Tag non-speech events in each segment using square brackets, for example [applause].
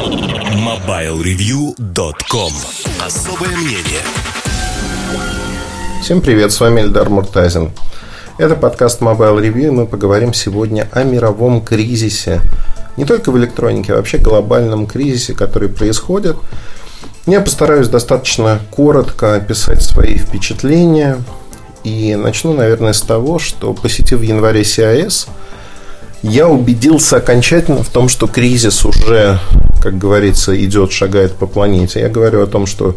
MobileReview.com Особое мнение Всем привет, с вами Эльдар Муртазин. Это подкаст Mobile Review, и мы поговорим сегодня о мировом кризисе. Не только в электронике, а вообще глобальном кризисе, который происходит. Я постараюсь достаточно коротко описать свои впечатления. И начну, наверное, с того, что посетив в январе CIS, я убедился окончательно в том, что кризис уже, как говорится, идет, шагает по планете. Я говорю о том, что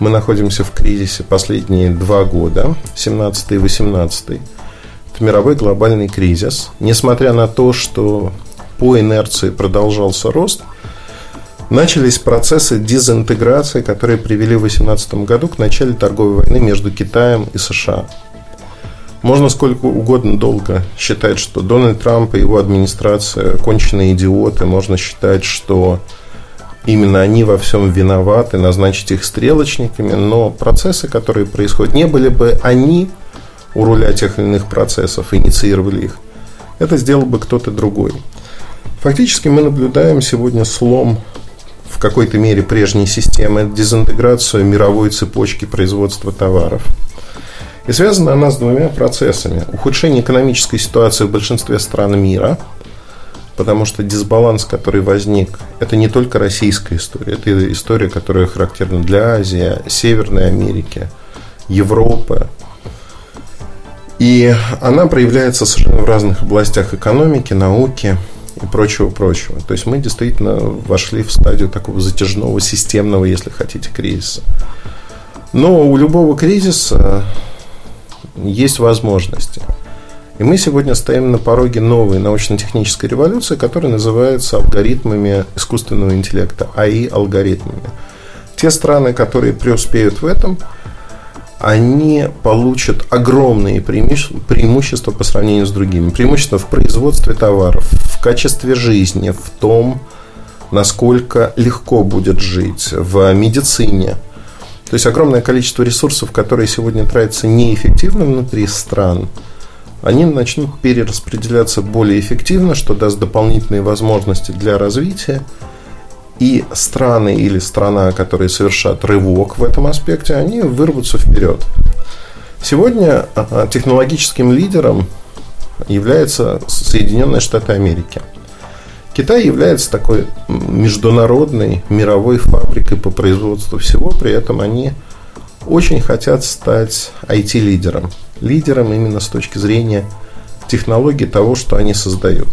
мы находимся в кризисе последние два года, 17 и 18. Это мировой глобальный кризис. Несмотря на то, что по инерции продолжался рост, начались процессы дезинтеграции, которые привели в 2018 году к началу торговой войны между Китаем и США. Можно сколько угодно долго считать, что Дональд Трамп и его администрация конченые идиоты. Можно считать, что именно они во всем виноваты, назначить их стрелочниками. Но процессы, которые происходят, не были бы они у руля тех или иных процессов, инициировали их. Это сделал бы кто-то другой. Фактически мы наблюдаем сегодня слом в какой-то мере прежней системы, дезинтеграцию мировой цепочки производства товаров – и связана она с двумя процессами. Ухудшение экономической ситуации в большинстве стран мира, потому что дисбаланс, который возник, это не только российская история, это история, которая характерна для Азии, Северной Америки, Европы. И она проявляется совершенно в разных областях экономики, науки и прочего-прочего. То есть мы действительно вошли в стадию такого затяжного, системного, если хотите, кризиса. Но у любого кризиса есть возможности. И мы сегодня стоим на пороге новой научно-технической революции, которая называется алгоритмами искусственного интеллекта, АИ-алгоритмами. Те страны, которые преуспеют в этом, они получат огромные преимущества по сравнению с другими. Преимущества в производстве товаров, в качестве жизни, в том, насколько легко будет жить, в медицине – то есть огромное количество ресурсов, которые сегодня тратятся неэффективно внутри стран, они начнут перераспределяться более эффективно, что даст дополнительные возможности для развития. И страны или страна, которые совершат рывок в этом аспекте, они вырвутся вперед. Сегодня а, технологическим лидером является Соединенные Штаты Америки – Китай является такой международной мировой фабрикой по производству всего, при этом они очень хотят стать IT-лидером. Лидером именно с точки зрения технологий того, что они создают.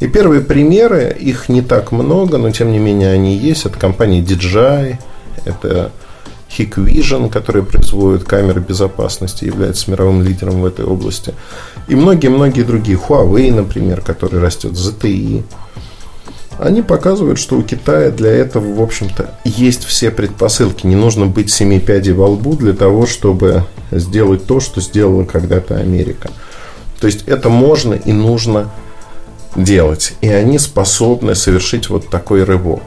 И первые примеры, их не так много, но тем не менее они есть. Это компания DJI, это Hikvision, который производит камеры безопасности, является мировым лидером в этой области. И многие-многие другие. Huawei, например, который растет, ZTE они показывают, что у Китая для этого, в общем-то, есть все предпосылки. Не нужно быть семи пядей во лбу для того, чтобы сделать то, что сделала когда-то Америка. То есть это можно и нужно делать. И они способны совершить вот такой рывок.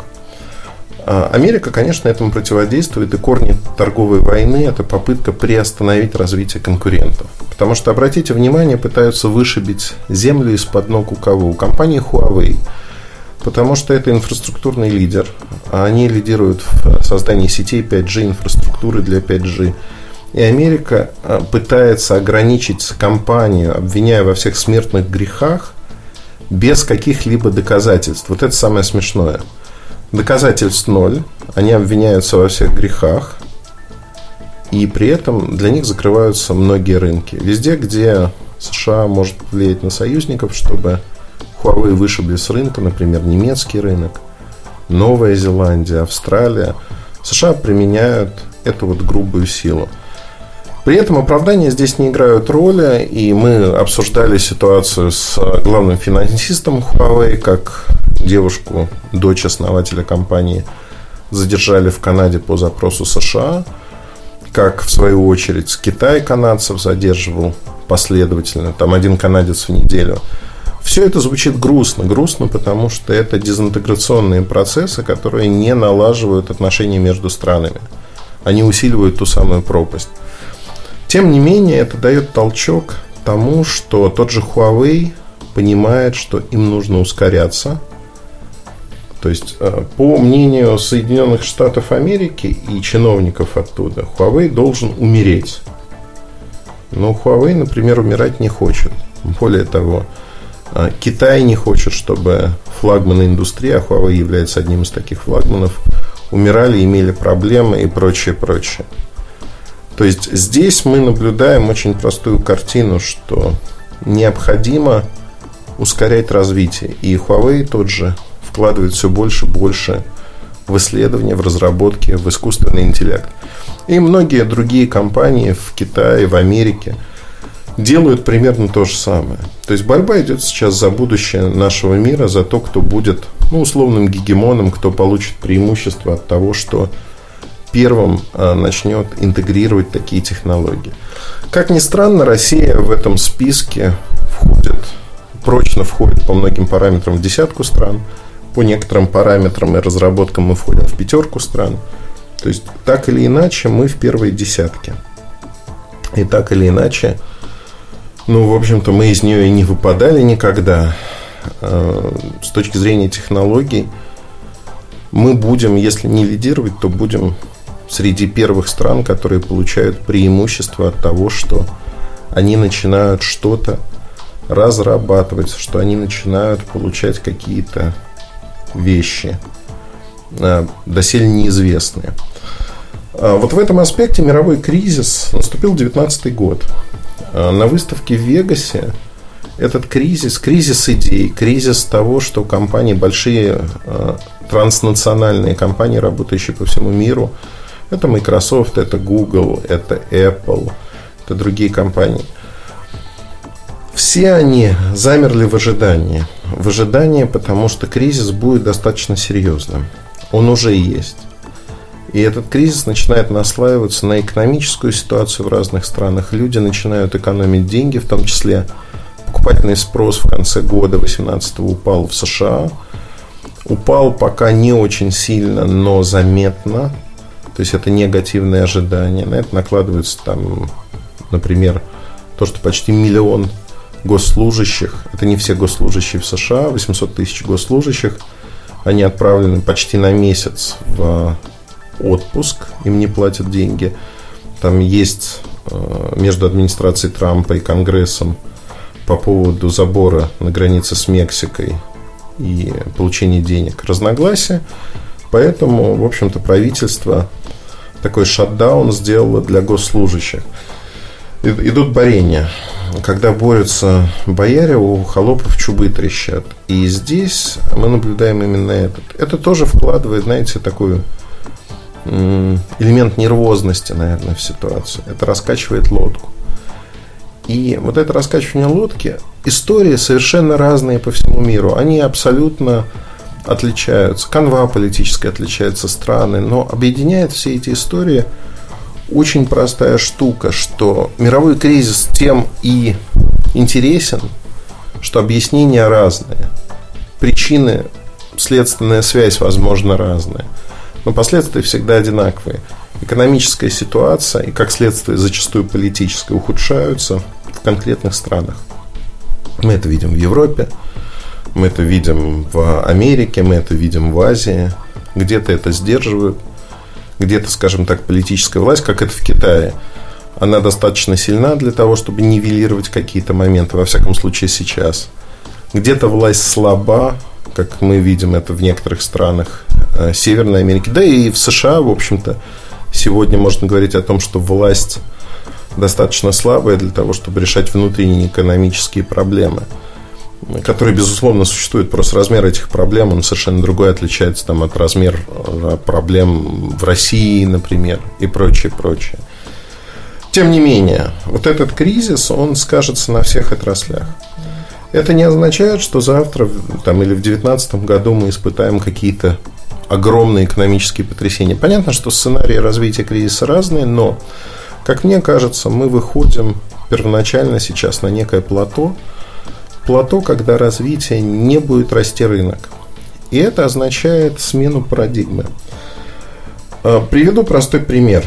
А Америка, конечно, этому противодействует, и корни торговой войны – это попытка приостановить развитие конкурентов. Потому что, обратите внимание, пытаются вышибить землю из-под ног у кого? У компании Huawei – Потому что это инфраструктурный лидер. А они лидируют в создании сетей 5G, инфраструктуры для 5G. И Америка а, пытается ограничить компанию, обвиняя во всех смертных грехах, без каких-либо доказательств. Вот это самое смешное. Доказательств ноль. Они обвиняются во всех грехах. И при этом для них закрываются многие рынки. Везде, где США может влиять на союзников, чтобы Huawei вышибли с рынка, например, немецкий рынок, Новая Зеландия, Австралия. США применяют эту вот грубую силу. При этом оправдания здесь не играют роли, и мы обсуждали ситуацию с главным финансистом Huawei, как девушку, дочь основателя компании, задержали в Канаде по запросу США, как в свою очередь Китай канадцев задерживал последовательно, там один канадец в неделю – все это звучит грустно. Грустно, потому что это дезинтеграционные процессы, которые не налаживают отношения между странами. Они усиливают ту самую пропасть. Тем не менее, это дает толчок тому, что тот же Huawei понимает, что им нужно ускоряться. То есть, э, по мнению Соединенных Штатов Америки и чиновников оттуда, Huawei должен умереть. Но Huawei, например, умирать не хочет. Более того, Китай не хочет, чтобы флагманы индустрии, а Huawei является одним из таких флагманов, умирали, имели проблемы и прочее, прочее. То есть здесь мы наблюдаем очень простую картину, что необходимо ускорять развитие. И Huawei тот же вкладывает все больше и больше в исследования, в разработки, в искусственный интеллект. И многие другие компании в Китае, в Америке делают примерно то же самое. То есть борьба идет сейчас за будущее нашего мира, за то, кто будет ну, условным гегемоном, кто получит преимущество от того, что первым а, начнет интегрировать такие технологии. Как ни странно, Россия в этом списке входит, прочно входит по многим параметрам в десятку стран – по некоторым параметрам и разработкам мы входим в пятерку стран. То есть, так или иначе, мы в первой десятке. И так или иначе, ну, в общем-то, мы из нее и не выпадали никогда. А, с точки зрения технологий, мы будем, если не лидировать, то будем среди первых стран, которые получают преимущество от того, что они начинают что-то разрабатывать, что они начинают получать какие-то вещи, э, доселе неизвестные. А вот в этом аспекте мировой кризис наступил 19 год. А на выставке в Вегасе этот кризис, кризис идей, кризис того, что компании, большие э, транснациональные компании, работающие по всему миру, это Microsoft, это Google, это Apple, это другие компании – все они замерли в ожидании. В ожидании, потому что кризис будет достаточно серьезным. Он уже есть. И этот кризис начинает наслаиваться на экономическую ситуацию в разных странах. Люди начинают экономить деньги, в том числе покупательный спрос в конце года 2018 упал в США. Упал пока не очень сильно, но заметно. То есть это негативные ожидания. На это накладывается там, например, то, что почти миллион госслужащих, это не все госслужащие в США, 800 тысяч госслужащих, они отправлены почти на месяц в отпуск, им не платят деньги. Там есть э, между администрацией Трампа и Конгрессом по поводу забора на границе с Мексикой и получения денег разногласия. Поэтому, в общем-то, правительство такой шатдаун сделало для госслужащих. Идут борения когда борются бояре, у холопов чубы трещат. И здесь мы наблюдаем именно этот. Это тоже вкладывает, знаете, такой элемент нервозности, наверное, в ситуацию. Это раскачивает лодку. И вот это раскачивание лодки, истории совершенно разные по всему миру. Они абсолютно отличаются. Канва политическая отличается страны, но объединяет все эти истории – очень простая штука, что мировой кризис тем и интересен, что объяснения разные. Причины, следственная связь, возможно, разная. Но последствия всегда одинаковые. Экономическая ситуация и, как следствие, зачастую политическая, ухудшаются в конкретных странах. Мы это видим в Европе, мы это видим в Америке, мы это видим в Азии. Где-то это сдерживают – где-то, скажем так, политическая власть, как это в Китае, она достаточно сильна для того, чтобы нивелировать какие-то моменты, во всяком случае сейчас. Где-то власть слаба, как мы видим это в некоторых странах э, Северной Америки, да и в США, в общем-то, сегодня можно говорить о том, что власть достаточно слабая для того, чтобы решать внутренние экономические проблемы который, безусловно, существует. Просто размер этих проблем, он совершенно другой, отличается там, от размера проблем в России, например, и прочее, прочее. Тем не менее, вот этот кризис, он скажется на всех отраслях. Это не означает, что завтра там, или в 2019 году мы испытаем какие-то огромные экономические потрясения. Понятно, что сценарии развития кризиса разные, но, как мне кажется, мы выходим первоначально сейчас на некое плато, плато, когда развитие не будет расти рынок. И это означает смену парадигмы. А, приведу простой пример.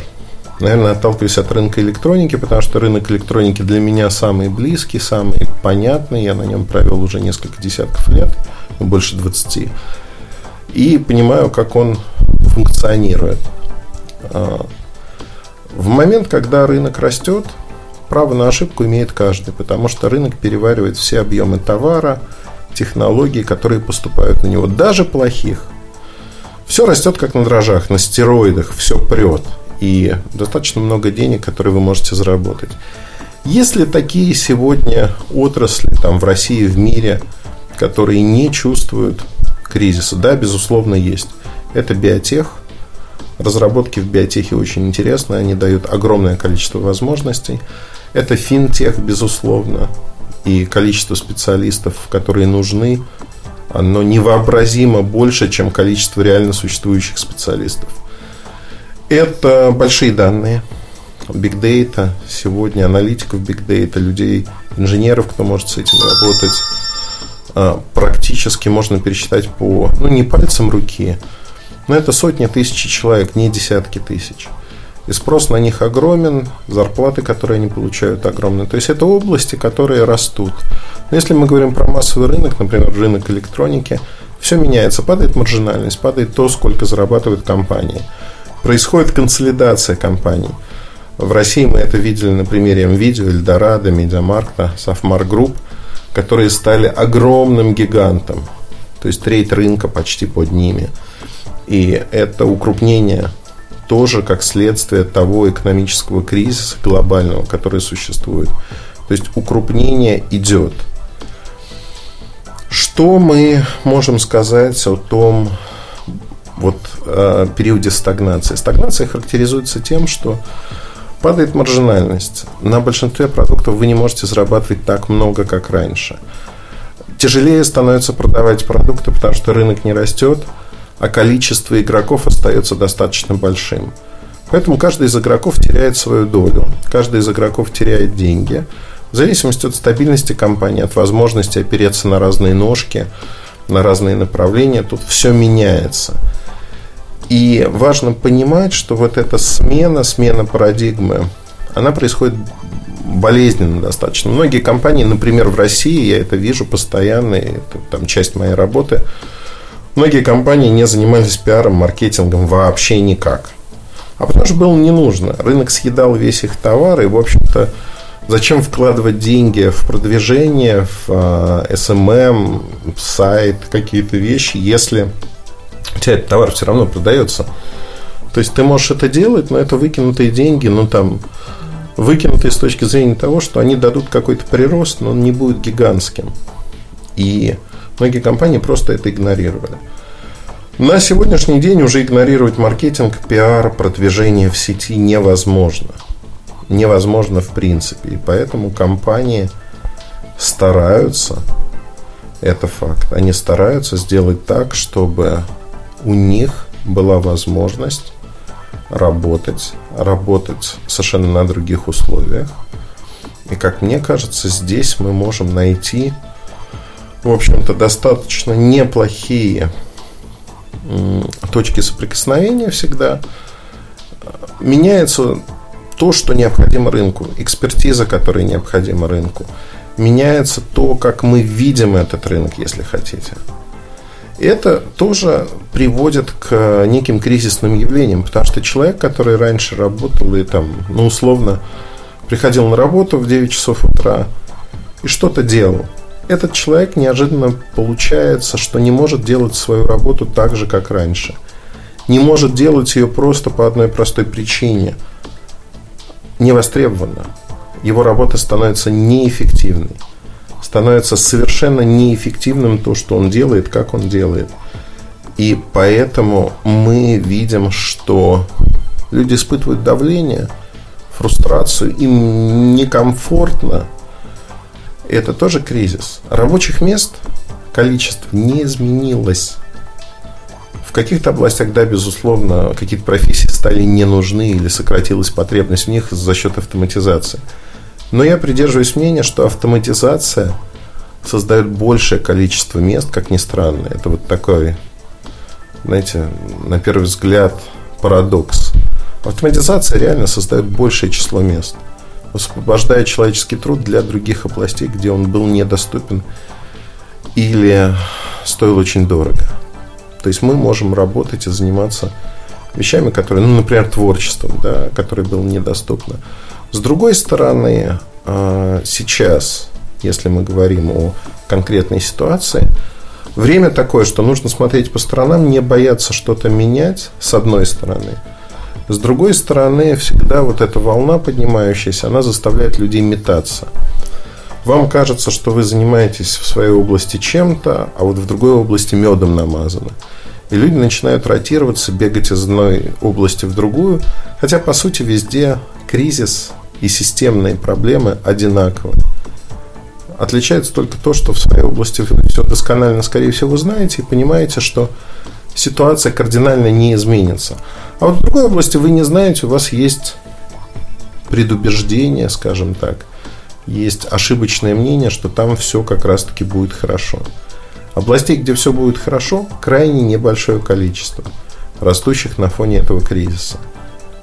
Наверное, отталкиваюсь от рынка электроники, потому что рынок электроники для меня самый близкий, самый понятный. Я на нем провел уже несколько десятков лет, больше 20. и понимаю, как он функционирует. А, в момент, когда рынок растет, право на ошибку имеет каждый, потому что рынок переваривает все объемы товара, технологий, которые поступают на него, даже плохих. Все растет как на дрожжах, на стероидах, все прет. И достаточно много денег, которые вы можете заработать. Есть ли такие сегодня отрасли там, в России, в мире, которые не чувствуют кризиса? Да, безусловно, есть. Это биотех. Разработки в биотехе очень интересны, они дают огромное количество возможностей. Это финтех, безусловно, и количество специалистов, которые нужны, оно невообразимо больше, чем количество реально существующих специалистов. Это большие данные – Big Data сегодня, аналитиков Big Data, людей, инженеров, кто может с этим работать, а, практически можно пересчитать по, ну, не пальцем руки, но это сотни тысяч человек, не десятки тысяч. И спрос на них огромен, зарплаты, которые они получают, огромные. То есть это области, которые растут. Но если мы говорим про массовый рынок, например, рынок электроники, все меняется, падает маржинальность, падает то, сколько зарабатывают компании. Происходит консолидация компаний – в России мы это видели на примере МВидео, Эльдорадо, Медиамаркта, Сафмар Group, которые стали огромным гигантом. То есть треть рынка почти под ними. И это укрупнение тоже как следствие того экономического кризиса глобального, который существует. То есть укрупнение идет. Что мы можем сказать о том вот, э, периоде стагнации? Стагнация характеризуется тем, что Падает маржинальность. На большинстве продуктов вы не можете зарабатывать так много, как раньше. Тяжелее становится продавать продукты, потому что рынок не растет, а количество игроков остается достаточно большим. Поэтому каждый из игроков теряет свою долю, каждый из игроков теряет деньги. В зависимости от стабильности компании, от возможности опереться на разные ножки, на разные направления, тут все меняется – и важно понимать, что вот эта смена, смена парадигмы, она происходит болезненно достаточно. Многие компании, например, в России, я это вижу постоянно, это там часть моей работы, многие компании не занимались пиаром, маркетингом вообще никак. А потому что было не нужно. Рынок съедал весь их товар, и, в общем-то, зачем вкладывать деньги в продвижение, в SMM, а, эм эм, в сайт, какие-то вещи, если у тебя этот товар все равно продается. То есть ты можешь это делать, но это выкинутые деньги, ну там выкинутые с точки зрения того, что они дадут какой-то прирост, но он не будет гигантским. И многие компании просто это игнорировали. На сегодняшний день уже игнорировать маркетинг, пиар, продвижение в сети невозможно. Невозможно в принципе. И поэтому компании стараются, это факт, они стараются сделать так, чтобы у них была возможность работать, работать совершенно на других условиях. И как мне кажется, здесь мы можем найти, в общем-то, достаточно неплохие точки соприкосновения всегда. Меняется то, что необходимо рынку, экспертиза, которая необходима рынку. Меняется то, как мы видим этот рынок, если хотите это тоже приводит к неким кризисным явлениям, потому что человек, который раньше работал и там, ну, условно, приходил на работу в 9 часов утра и что-то делал, этот человек неожиданно получается, что не может делать свою работу так же, как раньше. Не может делать ее просто по одной простой причине. Не востребована. Его работа становится неэффективной становится совершенно неэффективным то, что он делает, как он делает. И поэтому мы видим, что люди испытывают давление, фрустрацию, им некомфортно. Это тоже кризис. Рабочих мест количество не изменилось. В каких-то областях, да, безусловно, какие-то профессии стали не нужны или сократилась потребность в них за счет автоматизации. Но я придерживаюсь мнения, что автоматизация создает большее количество мест, как ни странно. Это вот такой, знаете, на первый взгляд парадокс. Автоматизация реально создает большее число мест, освобождая человеческий труд для других областей, где он был недоступен или стоил очень дорого. То есть мы можем работать и заниматься вещами, которые, ну, например, творчеством, да, которое было недоступно. С другой стороны, а, сейчас, если мы говорим о конкретной ситуации, время такое, что нужно смотреть по сторонам, не бояться что-то менять, с одной стороны. С другой стороны, всегда вот эта волна поднимающаяся, она заставляет людей метаться. Вам кажется, что вы занимаетесь в своей области чем-то, а вот в другой области медом намазано. И люди начинают ротироваться, бегать из одной области в другую, хотя, по сути, везде кризис и системные проблемы одинаковы. Отличается только то, что в своей области вы все досконально, скорее всего, знаете и понимаете, что ситуация кардинально не изменится. А вот в другой области вы не знаете, у вас есть предубеждение, скажем так, есть ошибочное мнение, что там все как раз-таки будет хорошо. Областей, где все будет хорошо, крайне небольшое количество, растущих на фоне этого кризиса.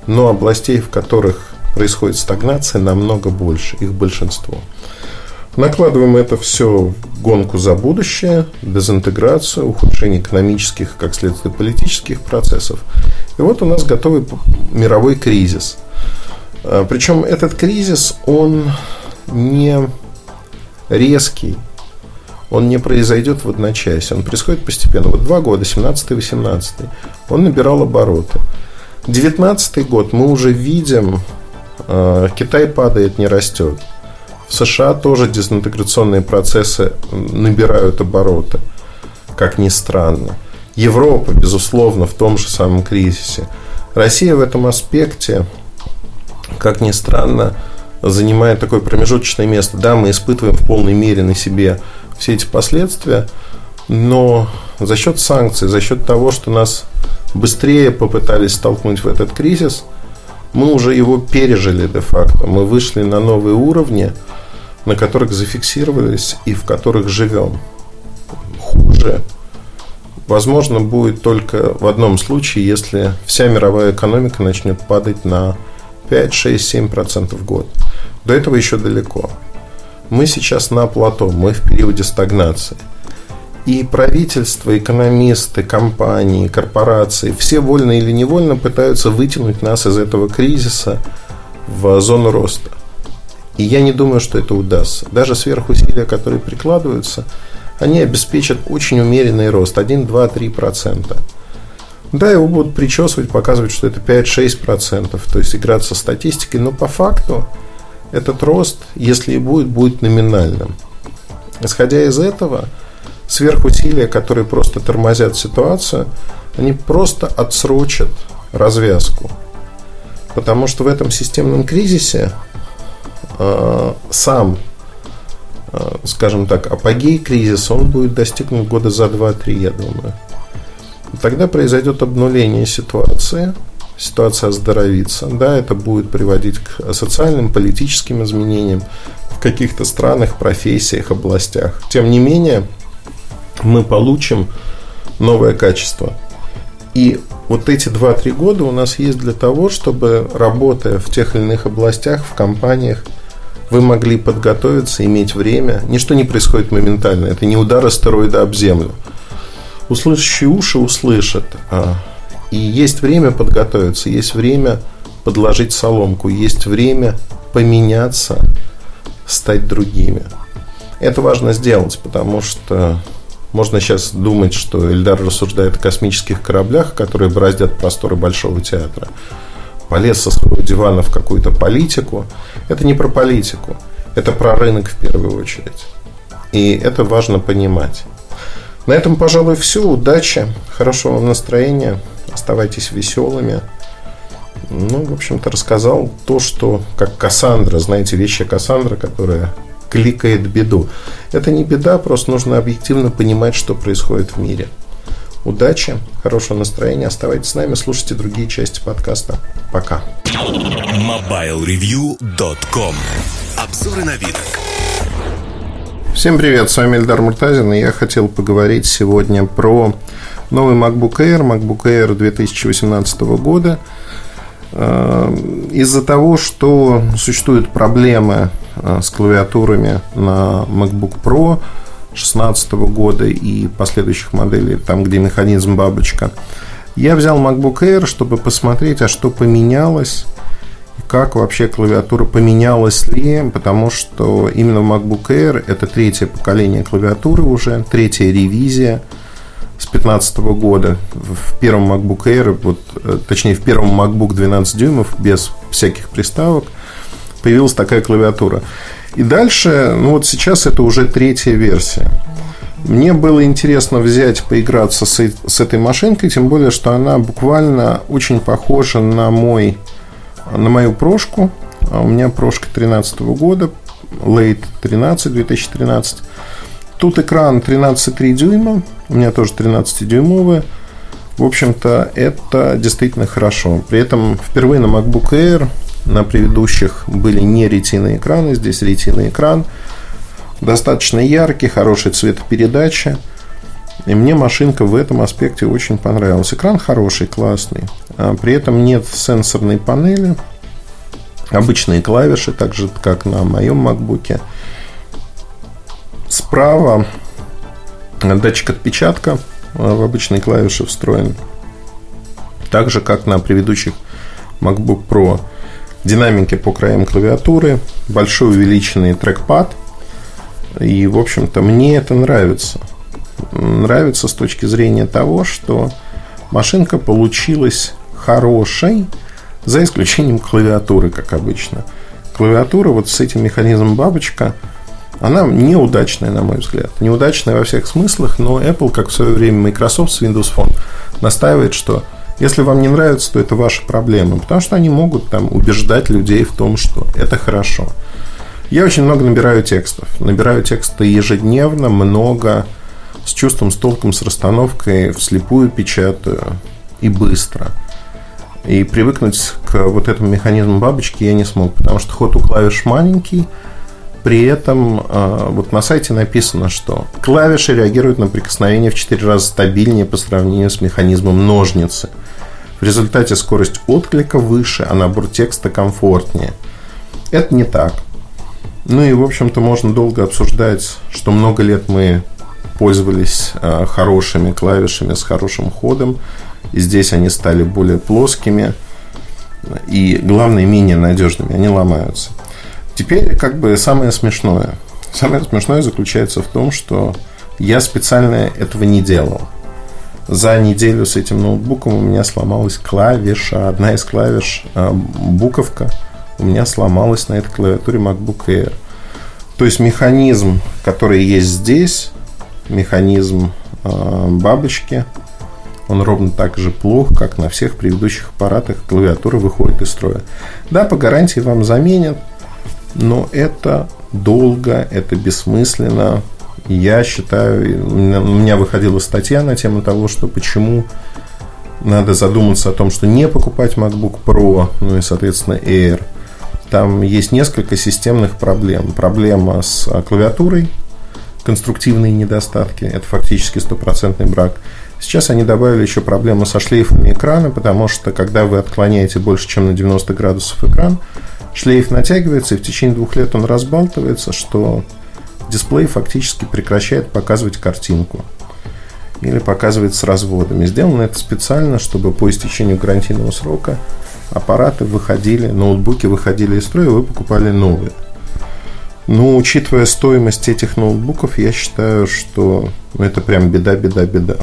Но областей, в которых происходит стагнация, намного больше, их большинство. Накладываем это все гонку за будущее, дезинтеграцию, ухудшение экономических, как следствие, политических процессов. И вот у нас готовый мировой кризис. А, Причем этот кризис, он не резкий, он не произойдет в одночасье, он происходит постепенно. Вот два года, 17-18, он набирал обороты. 19 год мы уже видим, Китай падает, не растет. В США тоже дезинтеграционные процессы набирают обороты, как ни странно. Европа, безусловно, в том же самом кризисе. Россия в этом аспекте, как ни странно, занимает такое промежуточное место. Да, мы испытываем в полной мере на себе все эти последствия, но за счет санкций, за счет того, что нас быстрее попытались столкнуть в этот кризис, мы уже его пережили де-факто. Мы вышли на новые уровни, на которых зафиксировались и в которых живем. Хуже, возможно, будет только в одном случае, если вся мировая экономика начнет падать на 5, 6, 7% в год. До этого еще далеко. Мы сейчас на плато, мы в периоде стагнации. И правительство, экономисты, компании, корпорации, все вольно или невольно пытаются вытянуть нас из этого кризиса в зону роста. И я не думаю, что это удастся. Даже сверхусилия, которые прикладываются, они обеспечат очень умеренный рост 1, 2, 3%. Да, его будут причесывать, показывать, что это 5-6%, то есть играть со статистикой, но по факту этот рост, если и будет, будет номинальным. Исходя из этого, сверхусилия, которые просто тормозят ситуацию, они просто отсрочат развязку. Потому что в этом системном кризисе э, сам, э, скажем так, апогей кризиса, он будет достигнут года за 2-3, я думаю. Тогда произойдет обнуление ситуации – ситуация оздоровится. Да, это будет приводить к социальным, политическим изменениям в каких-то странах, профессиях, областях. Тем не менее, мы получим новое качество. И вот эти 2-3 года у нас есть для того, чтобы, работая в тех или иных областях, в компаниях, вы могли подготовиться, иметь время. Ничто не происходит моментально. Это не удар астероида об Землю. Услышащие уши услышат. А и есть время подготовиться, есть время подложить соломку, есть время поменяться, стать другими. Это важно сделать, потому что можно сейчас думать, что Эльдар рассуждает о космических кораблях, которые бороздят просторы Большого театра. Полез со своего дивана в какую-то политику. Это не про политику, это про рынок в первую очередь. И это важно понимать. На этом, пожалуй, все. Удачи, хорошего настроения. Оставайтесь веселыми. Ну, в общем-то, рассказал то, что как Кассандра, знаете, вещи Кассандра, которая кликает беду. Это не беда, просто нужно объективно понимать, что происходит в мире. Удачи, хорошего настроения. Оставайтесь с нами, слушайте другие части подкаста. Пока. MobileReview.com Обзоры на вид. Всем привет, с вами Эльдар Муртазин, и я хотел поговорить сегодня про новый MacBook Air, MacBook Air 2018 года. Э, из-за того, что существуют проблемы э, с клавиатурами на MacBook Pro, 2016 года и последующих моделей, там, где механизм бабочка. Я взял MacBook Air, чтобы посмотреть, а что поменялось, как вообще клавиатура поменялась ли, потому что именно MacBook Air это третье поколение клавиатуры уже, третья ревизия с 2015 года. В первом MacBook Air, вот, э, точнее в первом MacBook 12 дюймов без всяких приставок появилась такая клавиатура. И дальше, ну вот сейчас это уже третья версия. Мне было интересно взять, поиграться с, с этой машинкой, тем более, что она буквально очень похожа на мой, на мою прошку. А у меня прошка 13 года, Late 13, 2013. Тут экран 13,3 дюйма, у меня тоже 13-дюймовый. В общем-то, это действительно хорошо. При этом впервые на MacBook Air на предыдущих были не ретинные экраны, здесь ретинный экран. Достаточно яркий, хороший цветопередача. И мне машинка в этом аспекте очень понравилась. Экран хороший, классный. А при этом нет сенсорной панели. Обычные клавиши, так же, как на моем MacBook. Справа датчик отпечатка в обычной клавише встроен. Так же, как на предыдущих MacBook Pro динамики по краям клавиатуры, большой увеличенный трекпад. И, в общем-то, мне это нравится. Нравится с точки зрения того, что машинка получилась хорошей, за исключением клавиатуры, как обычно. Клавиатура вот с этим механизмом бабочка, она неудачная, на мой взгляд. Неудачная во всех смыслах, но Apple, как в свое время Microsoft с Windows Phone, настаивает, что если вам не нравится, то это ваша проблема, потому что они могут там убеждать людей в том, что это хорошо. Я очень много набираю текстов. Набираю тексты ежедневно, много, с чувством, с толком, с расстановкой, вслепую печатаю и быстро. И привыкнуть к вот этому механизму бабочки я не смог, потому что ход у клавиш маленький, при этом а, вот на сайте написано, что клавиши реагируют на прикосновение в 4 раза стабильнее по сравнению с механизмом ножницы – в результате скорость отклика выше, а набор текста комфортнее. Это не так. Ну и, в общем-то, можно долго обсуждать, что много лет мы пользовались э, хорошими клавишами с хорошим ходом, и здесь они стали более плоскими и, главное, менее надежными, они ломаются. Теперь, как бы, самое смешное. Самое смешное заключается в том, что я специально этого не делал за неделю с этим ноутбуком у меня сломалась клавиша. Одна из клавиш, а, буковка, у меня сломалась на этой клавиатуре MacBook Air. То есть механизм, который есть здесь, механизм э, бабочки, он ровно так же плох, как на всех предыдущих аппаратах клавиатура выходит из строя. Да, по гарантии вам заменят, но это долго, это бессмысленно, я считаю, у меня выходила статья на тему того, что почему надо задуматься о том, что не покупать MacBook Pro, ну и, соответственно, Air. Там есть несколько системных проблем. Проблема с клавиатурой, конструктивные недостатки, это фактически стопроцентный брак. Сейчас они добавили еще проблему со шлейфами экрана, потому что когда вы отклоняете больше, чем на 90 градусов экран, шлейф натягивается, и в течение двух лет он разбалтывается, что дисплей фактически прекращает показывать картинку или показывает с разводами. Сделано это специально, чтобы по истечению гарантийного срока аппараты выходили, ноутбуки выходили из строя, вы покупали новые. Но учитывая стоимость этих ноутбуков, я считаю, что ну, это прям беда, беда, беда.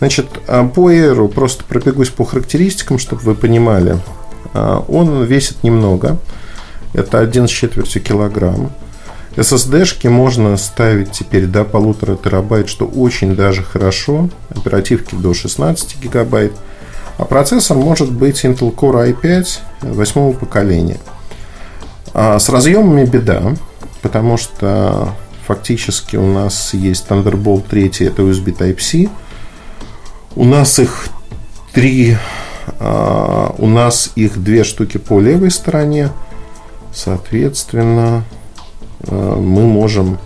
Значит, а по Air просто пробегусь по характеристикам, чтобы вы понимали. А, он весит немного. Это один с четвертью килограмм. SSD-шки можно ставить теперь до полутора терабайт, что очень даже хорошо. Оперативки до 16 гигабайт. А процессор может быть Intel Core i5 восьмого поколения. А с разъемами беда, потому что фактически у нас есть Thunderbolt 3, это USB Type-C. У нас их три, у нас их две штуки по левой стороне. Соответственно, Э, мы можем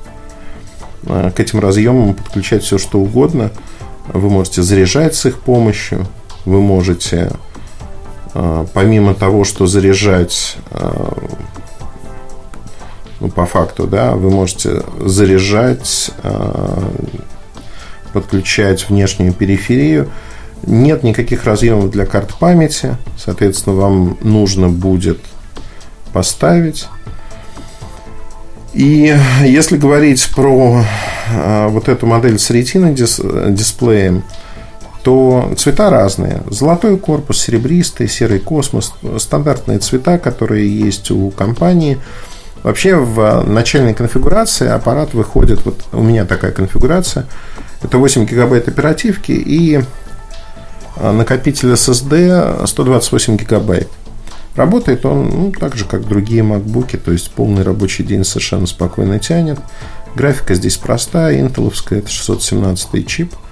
э, к этим разъемам подключать все, что угодно. Вы можете заряжать с их помощью. Вы можете, помимо того, что заряжать, ну, по факту, да, вы можете заряжать, а, подключать внешнюю периферию. Нет никаких разъемов для карт памяти, соответственно, вам нужно будет поставить. И если говорить про а, вот эту модель с ретиной дисплеем, то цвета разные. Золотой корпус, серебристый, серый космос, стандартные цвета, которые есть у компании. Вообще в начальной конфигурации аппарат выходит, вот у меня такая конфигурация, это 8 гигабайт оперативки и накопитель SSD 128 гигабайт. Работает он ну, так же, как другие MacBook, то есть полный рабочий день совершенно спокойно тянет. Графика здесь простая, интеловская, это 617 чип –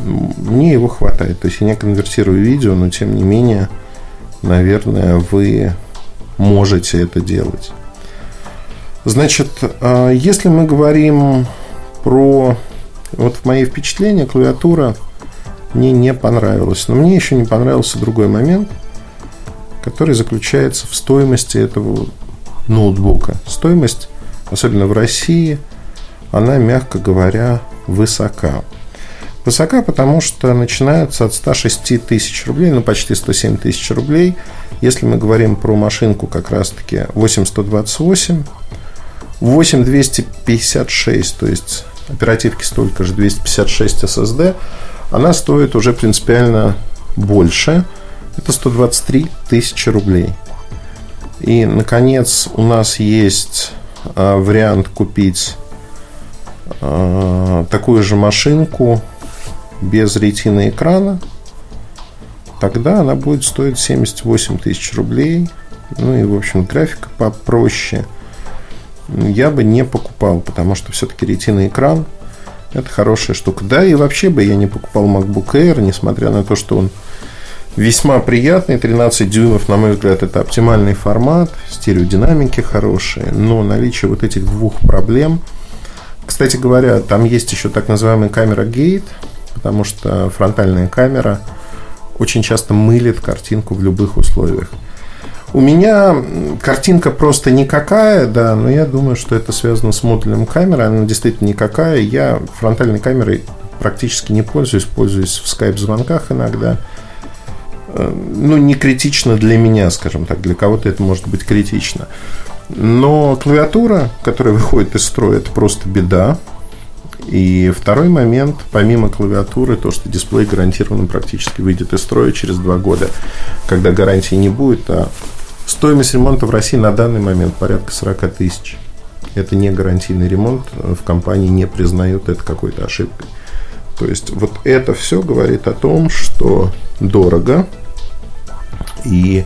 мне его хватает. То есть я не конвертирую видео, но тем не менее, наверное, вы можете это делать. Значит, а, если мы говорим про вот в мои впечатления, клавиатура мне не понравилась. Но мне еще не понравился другой момент, который заключается в стоимости этого ноутбука. Стоимость, особенно в России, она, мягко говоря, высока. Высока, потому что начинается от 106 тысяч рублей, ну почти 107 тысяч рублей. Если мы говорим про машинку как раз-таки 8128, 8256, то есть оперативки столько же, 256 SSD, она стоит уже принципиально больше. Это 123 тысячи рублей. И, наконец, у нас есть а, вариант купить а, такую же машинку без ретины экрана, тогда она будет стоить 78 тысяч рублей. Ну и, в общем, графика попроще. Я бы не покупал, потому что все-таки ретина экран это хорошая штука. Да, и вообще бы я не покупал MacBook Air, несмотря на то, что он весьма приятный. 13 дюймов, на мой взгляд, это оптимальный формат. Стереодинамики хорошие. Но наличие вот этих двух проблем... Кстати говоря, там есть еще так называемая камера Gate потому что фронтальная камера очень часто мылит картинку в любых условиях. У меня картинка просто никакая, да, но я думаю, что это связано с модулем камеры. Она действительно никакая. Я фронтальной камерой практически не пользуюсь, пользуюсь в скайп-звонках иногда. Э, ну, не критично для меня, скажем так. Для кого-то это может быть критично. Но клавиатура, которая [laughs] выходит из строя, это просто беда. И второй момент, помимо клавиатуры, то, что дисплей гарантированно практически выйдет из строя через два года, когда гарантии не будет, а стоимость ремонта в России на данный момент порядка 40 тысяч. Это не гарантийный ремонт, в компании не признают это какой-то ошибкой. То есть вот это все говорит о том, что дорого, и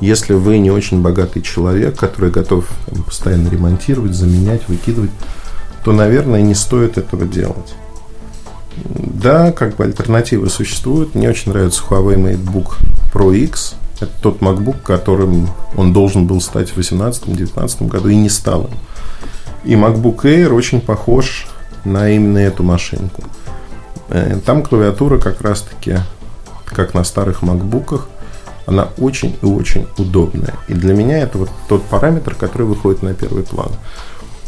если вы не очень богатый человек, который готов постоянно ремонтировать, заменять, выкидывать, то, наверное, не стоит этого делать. Да, как бы альтернативы существуют. Мне очень нравится Huawei MateBook Pro X. Это тот MacBook, которым он должен был стать в 2018-2019 году и не стал. И MacBook Air очень похож на именно эту машинку. Э, там клавиатура как раз-таки, как на старых MacBook'ах, она очень и очень удобная. И для меня это вот тот параметр, который выходит на первый план.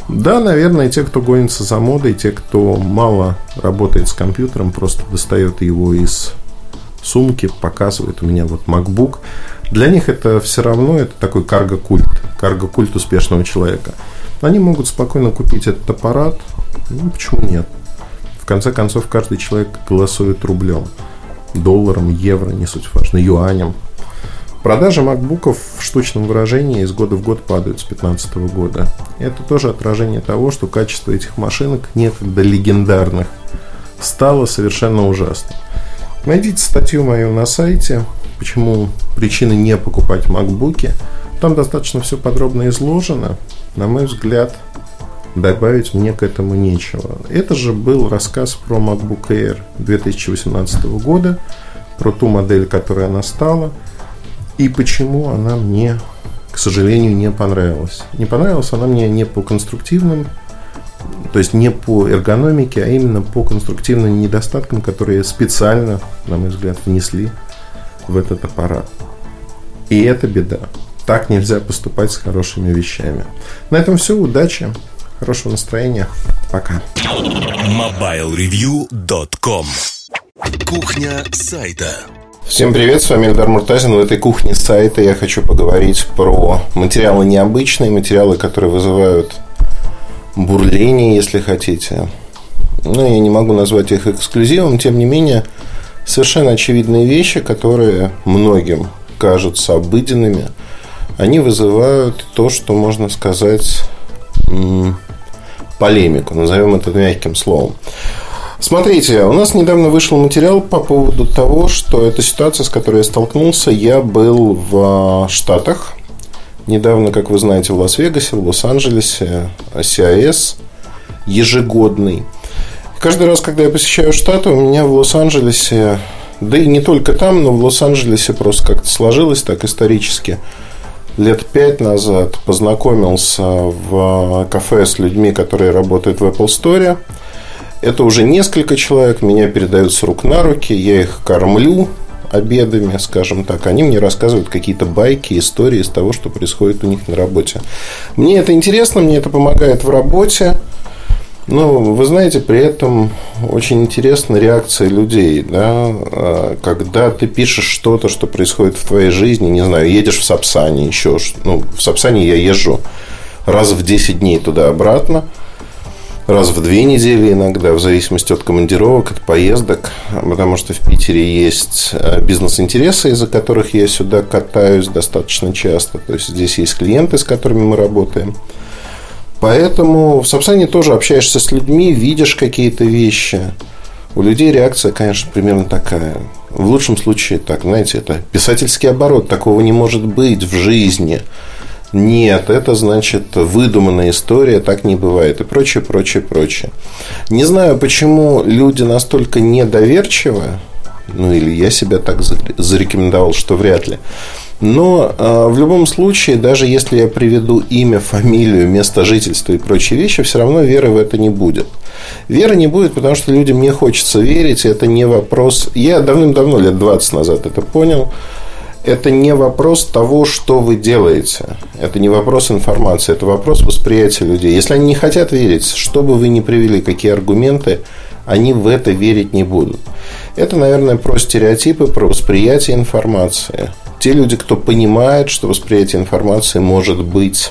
Да, наверное, те, кто гонится за модой, те, кто мало работает с компьютером, просто достает его из сумки, показывает у меня вот MacBook. Для них это все равно это такой карго-культ, карго-культ успешного человека. Они могут спокойно купить этот аппарат. Ну, почему нет? В конце концов, каждый человек голосует рублем, долларом, евро, не суть важно, юанем. Продажи макбуков в штучном выражении из года в год падают с 2015 года. Это тоже отражение того, что качество этих машинок, некогда легендарных, стало совершенно ужасным. Найдите статью мою на сайте, почему причины не покупать макбуки. Там достаточно все подробно изложено. На мой взгляд, добавить мне к этому нечего. Это же был рассказ про MacBook Air 2018 года, про ту модель, которая она стала – и почему она мне, к сожалению, не понравилась. Не понравилась она мне не по конструктивным, то есть не по эргономике, а именно по конструктивным недостаткам, которые специально, на мой взгляд, внесли в этот аппарат. И это беда. так нельзя поступать с хорошими вещами. На этом все. Удачи. Хорошего настроения. Пока. MobileReview.com Кухня сайта. Всем привет, с вами Эльдар Муртазин. В этой кухне сайта я хочу поговорить про материалы необычные, материалы, которые вызывают бурление, если хотите. Но я не могу назвать их эксклюзивом, тем не менее, совершенно очевидные вещи, которые многим кажутся обыденными, они вызывают то, что можно сказать полемику, назовем это мягким словом. Смотрите, у нас недавно вышел материал по поводу того, что эта ситуация, с которой я столкнулся, я был в Штатах. Недавно, как вы знаете, в Лас-Вегасе, в Лос-Анджелесе, CIS ежегодный. Каждый раз, когда я посещаю Штаты, у меня в Лос-Анджелесе, да и не только там, но в Лос-Анджелесе просто как-то сложилось так исторически. Лет пять назад познакомился в кафе с людьми, которые работают в Apple Store – это уже несколько человек, меня передают с рук на руки, я их кормлю обедами, скажем так. Они мне рассказывают какие-то байки, истории из того, что происходит у них на работе. Мне это интересно, мне это помогает в работе. Но вы знаете, при этом очень интересна реакция людей, да, а, когда ты пишешь что-то, что происходит в твоей жизни, не знаю, едешь в Сапсане еще, ну, в Сапсане я езжу раз в 10 дней туда-обратно, раз в две недели иногда, в зависимости от командировок, от поездок, потому что в Питере есть э, бизнес-интересы, из-за которых я сюда катаюсь достаточно часто. То есть здесь есть клиенты, с которыми мы работаем. Поэтому в Сапсане тоже общаешься с людьми, видишь какие-то вещи. У людей реакция, конечно, примерно такая. В лучшем случае, так, знаете, это писательский оборот. Такого не может быть в жизни. Нет, это значит выдуманная история, так не бывает и прочее, прочее, прочее. Не знаю, почему люди настолько недоверчивы, ну или я себя так зарекомендовал, что вряд ли. Но э, в любом случае, даже если я приведу имя, фамилию, место жительства и прочие вещи, все равно веры в это не будет. Веры не будет, потому что людям не хочется верить, и это не вопрос. Я давным-давно, лет 20 назад это понял это не вопрос того, что вы делаете. Это не вопрос информации, это вопрос восприятия людей. Если они не хотят верить, что бы вы ни привели, какие аргументы, они в это верить не будут. Это, наверное, про стереотипы, про восприятие информации. Те люди, кто понимает, что восприятие информации может быть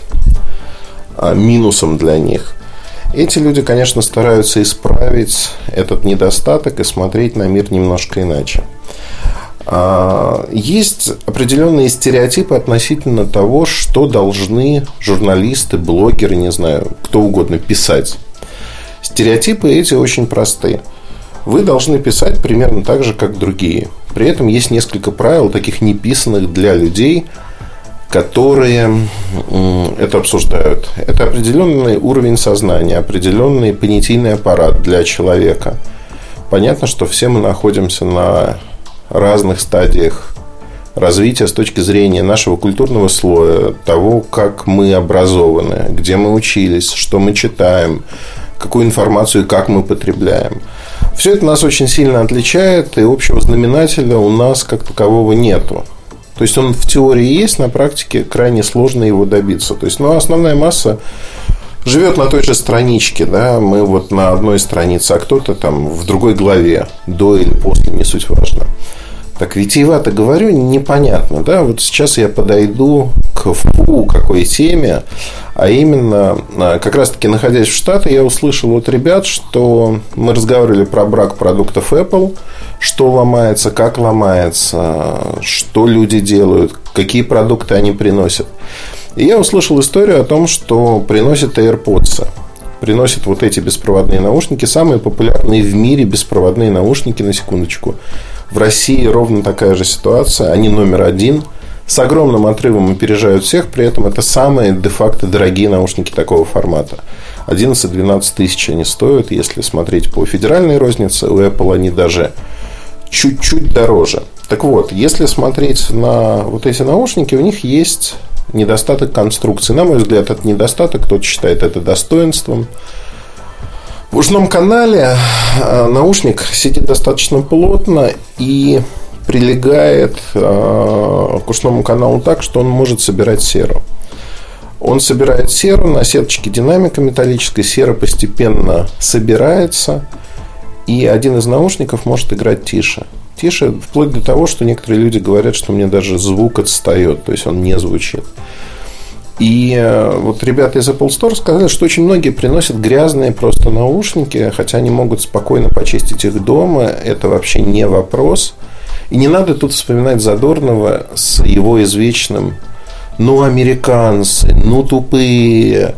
а, минусом для них, эти люди, конечно, стараются исправить этот недостаток и смотреть на мир немножко иначе. А, есть определенные стереотипы относительно того, что должны журналисты, блогеры, не знаю, кто угодно писать. Стереотипы эти очень простые. Вы должны писать примерно так же, как другие. При этом есть несколько правил, таких неписанных для людей, которые это обсуждают. Это определенный уровень сознания, определенный понятийный аппарат для человека. Понятно, что все мы находимся на разных стадиях развития с точки зрения нашего культурного слоя, того, как мы образованы, где мы учились, что мы читаем, какую информацию и как мы потребляем. Все это нас очень сильно отличает, и общего знаменателя у нас как такового нету. То есть он в теории есть, на практике крайне сложно его добиться. То есть, ну, основная масса живет на той же страничке, да, мы вот на одной странице, а кто-то там в другой главе, до или после, не суть важно. Так витиевато говорю, непонятно, да, вот сейчас я подойду к фу какой теме, а именно, а, как раз таки находясь в Штаты, я услышал от ребят, что мы разговаривали про брак продуктов Apple, что ломается, как ломается, что люди делают, какие продукты они приносят. И я услышал историю о том, что приносят AirPods. Приносят вот эти беспроводные наушники, самые популярные в мире беспроводные наушники, на секундочку. В России ровно такая же ситуация. Они номер один. С огромным отрывом опережают всех. При этом это самые де-факто дорогие наушники такого формата. 11-12 тысяч они стоят. Если смотреть по федеральной рознице, у Apple они даже чуть-чуть дороже. Так вот, если смотреть на вот эти наушники, у них есть недостаток конструкции. На мой взгляд, это недостаток, кто-то считает это достоинством. В ушном канале э, наушник сидит достаточно плотно, и прилегает к ушному каналу так, что он может собирать серу. Он собирает серу на сеточке динамика металлической. Сера постепенно собирается. И один из наушников может играть тише. Тише, вплоть до того, что некоторые люди говорят, что мне даже звук отстает, то есть он не звучит. И э, вот ребята из Apple Store сказали, что очень многие приносят грязные просто наушники, хотя они могут спокойно почистить их дома. Это вообще не вопрос. И не надо тут вспоминать Задорнова с его извечным «ну, американцы, ну, тупые».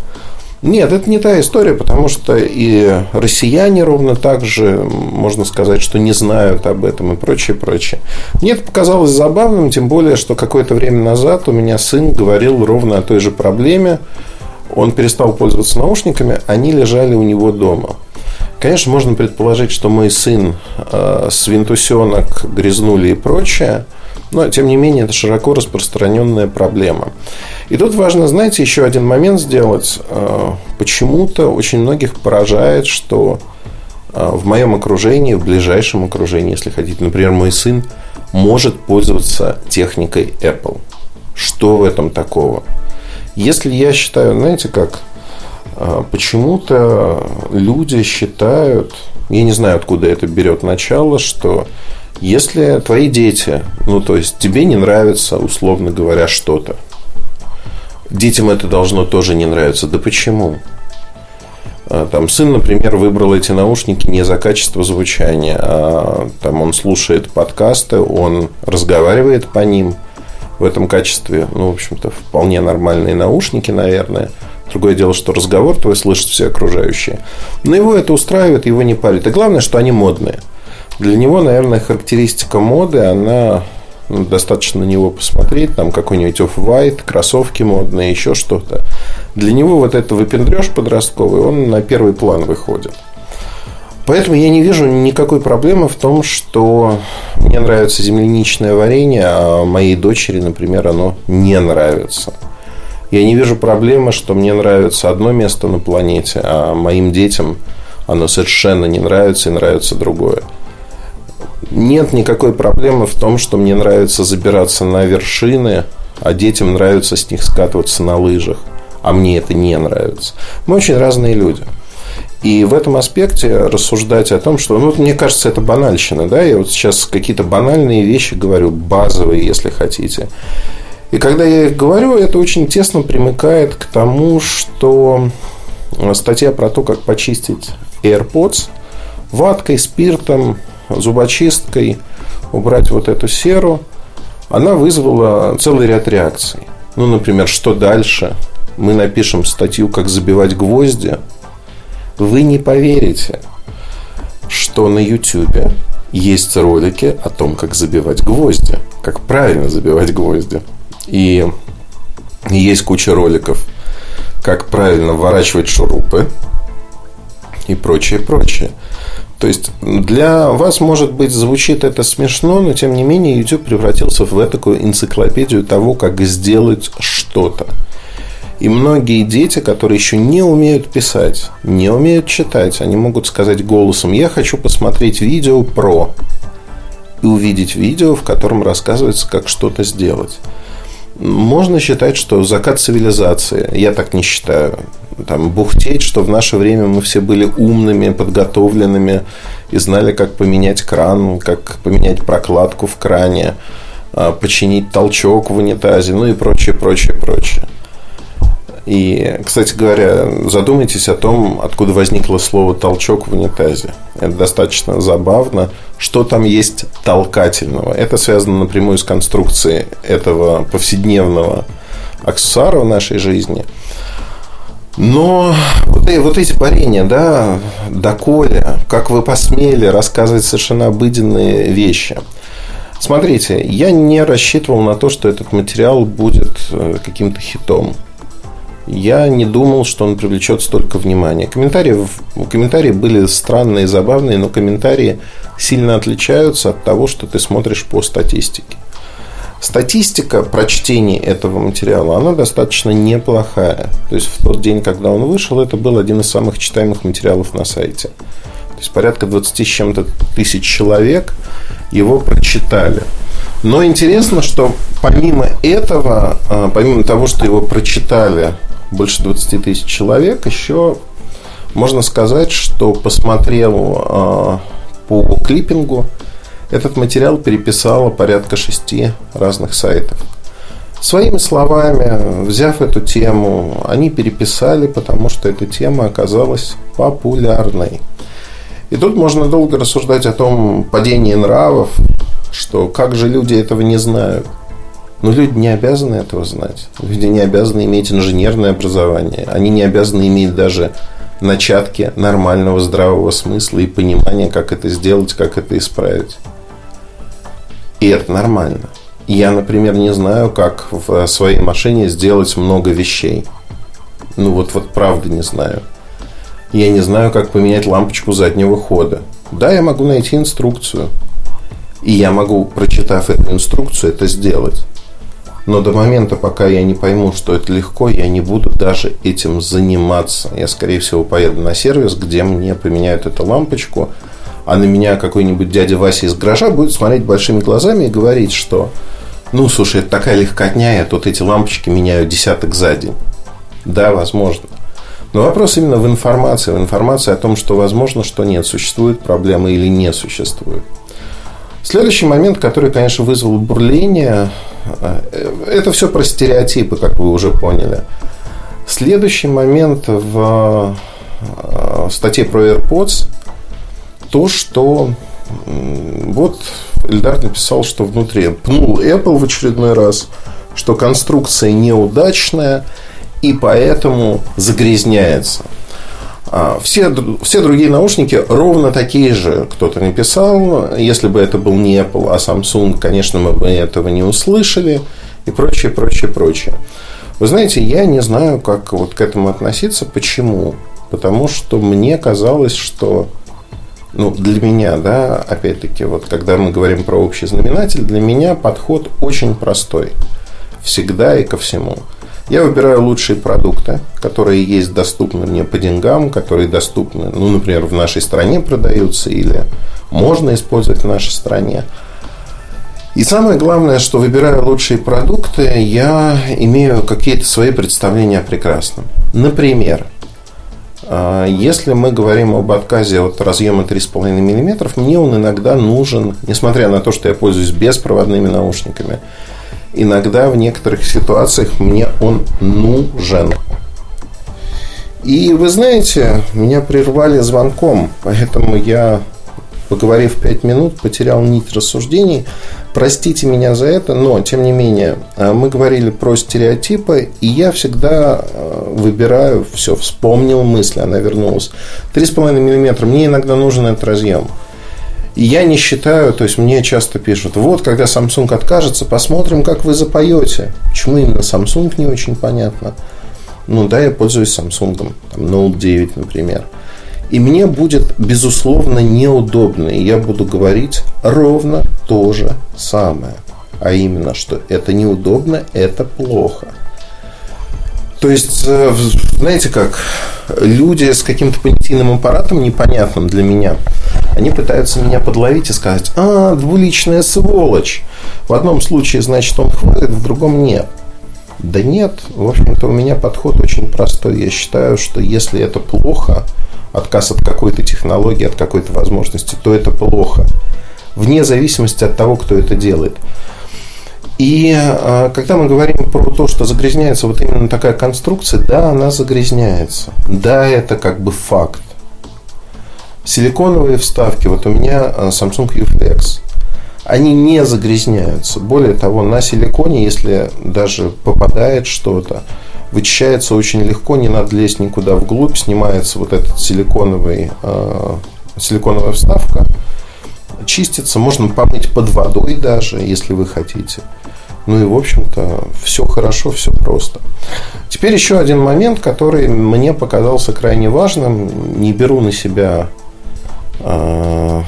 Нет, это не та история, потому что и россияне ровно так же, можно сказать, что не знают об этом и прочее, прочее. Мне это показалось забавным, тем более, что какое-то время назад у меня сын говорил ровно о той же проблеме. Он перестал пользоваться наушниками, они лежали у него дома. Конечно, можно предположить, что мой сын, э, свинтусенок, грязнули и прочее – но, тем не менее, это широко распространенная проблема. И тут важно, знаете, еще один момент сделать. Э, почему-то очень многих поражает, что э, в моем окружении, в ближайшем окружении, если хотите, например, мой сын может пользоваться техникой Apple. Что в этом такого? Если я считаю, знаете как, э, почему-то люди считают, я не знаю, откуда это берет начало, что если твои дети, ну, то есть тебе не нравится, условно говоря, что-то, детям это должно тоже не нравиться. Да почему? А, там сын, например, выбрал эти наушники не за качество звучания, а там он слушает подкасты, он разговаривает по ним в этом качестве. Ну, в общем-то, вполне нормальные наушники, наверное. Другое дело, что разговор твой слышат все окружающие. Но его это устраивает, его не парит. И главное, что они модные. Для него, наверное, характеристика моды, она достаточно на него посмотреть, там какой-нибудь off-white, кроссовки модные, еще что-то. Для него вот это выпендреж подростковый, он на первый план выходит. Поэтому я не вижу никакой проблемы в том, что мне нравится земляничное варенье, а моей дочери, например, оно не нравится. Я не вижу проблемы, что мне нравится одно место на планете, а моим детям оно совершенно не нравится и нравится другое. Нет никакой проблемы в том, что мне нравится забираться на вершины, а детям нравится с них скатываться на лыжах, а мне это не нравится. Мы очень разные люди. И в этом аспекте рассуждать о том, что, ну, мне кажется, это банальщина, да, я вот сейчас какие-то банальные вещи говорю, базовые, если хотите. И когда я их говорю, это очень тесно примыкает к тому, что статья про то, как почистить AirPods ваткой, спиртом, зубочисткой убрать вот эту серу, она вызвала целый ряд реакций. Ну, например, что дальше? Мы напишем статью «Как забивать гвозди». Вы не поверите, что на YouTube есть ролики о том, как забивать гвозди, как правильно забивать гвозди. И есть куча роликов, как правильно вворачивать шурупы и прочее, прочее. То есть для вас, может быть, звучит это смешно, но тем не менее YouTube превратился в такую энциклопедию того, как сделать что-то. И многие дети, которые еще не умеют писать, не умеют читать, они могут сказать голосом, я хочу посмотреть видео про и увидеть видео, в котором рассказывается, как что-то сделать. Можно считать, что закат цивилизации, я так не считаю, там, бухтеть, что в наше время мы все были умными, подготовленными и знали, как поменять кран, как поменять прокладку в кране, а, починить толчок в унитазе, ну и прочее, прочее, прочее. И, кстати говоря, задумайтесь о том, откуда возникло слово толчок в унитазе. Это достаточно забавно. Что там есть толкательного? Это связано напрямую с конструкцией этого повседневного аксессуара в нашей жизни – но вот, вот эти парения, да, доколе, как вы посмели рассказывать совершенно обыденные вещи. Смотрите, я не рассчитывал на то, что этот материал будет э, каким-то хитом. Я не думал, что он привлечет столько внимания. Комментарии, комментарии были странные забавные, но комментарии сильно отличаются от того, что ты смотришь по статистике. Статистика прочтения этого материала, она достаточно неплохая. То есть, в тот день, когда он вышел, это был один из самых читаемых материалов на сайте. То есть порядка 20 с чем-то тысяч человек его прочитали. Но интересно, что помимо этого, а, помимо того, что его прочитали больше 20 тысяч человек, еще можно сказать, что посмотрел а, по клиппингу, этот материал переписало порядка шести разных сайтов. Своими словами, взяв эту тему, они переписали, потому что эта тема оказалась популярной. И тут можно долго рассуждать о том падении нравов, что как же люди этого не знают. Но люди не обязаны этого знать. Люди не обязаны иметь инженерное образование. Они не обязаны иметь даже начатки нормального здравого смысла и понимания, как это сделать, как это исправить. И это нормально. Я, например, не знаю, как в своей машине сделать много вещей. Ну вот, вот правда не знаю. Я не знаю, как поменять лампочку заднего хода. Да, я могу найти инструкцию. И я могу, прочитав эту инструкцию, это сделать. Но до момента, пока я не пойму, что это легко, я не буду даже этим заниматься. Я, скорее всего, поеду на сервис, где мне поменяют эту лампочку, а на меня какой-нибудь дядя Вася из гаража будет смотреть большими глазами и говорить, что ну, слушай, это такая легкотня, я тут эти лампочки меняю десяток за день. Да, возможно. Но вопрос именно в информации. В информации о том, что возможно, что нет, существует проблема или не существует. Следующий момент, который, конечно, вызвал бурление, э, это все про стереотипы, как вы уже поняли. Следующий момент в э, статье про AirPods то, что вот Эльдар написал, что внутри пнул Apple в очередной раз, что конструкция неудачная и поэтому загрязняется. А, все, все другие наушники ровно такие же, кто-то написал. Если бы это был не Apple, а Samsung, конечно, мы бы этого не услышали. И прочее, прочее, прочее. Вы знаете, я не знаю, как вот к этому относиться. Почему? Потому что мне казалось, что ну, для меня, да, опять-таки, вот когда мы говорим про общий знаменатель, для меня подход очень простой. Всегда и ко всему. Я выбираю лучшие продукты, которые есть доступны мне по деньгам, которые доступны, ну, например, в нашей стране продаются или можно использовать в нашей стране. И самое главное, что выбирая лучшие продукты, я имею какие-то свои представления о прекрасном. Например, если мы говорим об отказе от разъема 3,5 мм, мне он иногда нужен, несмотря на то, что я пользуюсь беспроводными наушниками. Иногда в некоторых ситуациях мне он нужен. И вы знаете, меня прервали звонком, поэтому я, поговорив 5 минут, потерял нить рассуждений. Простите меня за это, но, тем не менее, э, мы говорили про стереотипы, и я всегда э, выбираю, все, вспомнил мысль, она вернулась. 3,5 мм, мне иногда нужен этот разъем. Я не считаю, то есть мне часто пишут, вот, когда Samsung откажется, посмотрим, как вы запоете. Почему именно Samsung, не очень понятно. Ну да, я пользуюсь Samsung, там, Note 9, например. И мне будет, безусловно, неудобно. И я буду говорить ровно то же самое. А именно, что это неудобно, это плохо. То есть, э, знаете как, люди с каким-то понятийным аппаратом непонятным для меня, они пытаются меня подловить и сказать, а, двуличная сволочь. В одном случае, значит, он хвалит, в другом нет. Да нет, в общем-то, у меня подход очень простой. Я считаю, что если это плохо, отказ от какой-то технологии, от какой-то возможности, то это плохо. Вне зависимости от того, кто это делает. И э, когда мы говорим про то, что загрязняется вот именно такая конструкция, да, она загрязняется. Да, это как бы факт. Силиконовые вставки, вот у меня э, Samsung U-Flex, они не загрязняются. Более того, на силиконе, если даже попадает что-то, вычищается очень легко, не надо лезть никуда вглубь, снимается вот этот силиконовый, э, силиконовая вставка, чистится, можно помыть под водой даже, если вы хотите. Ну и, в общем-то, все хорошо, все просто. Теперь еще один момент, который мне показался крайне важным. Не беру на себя э,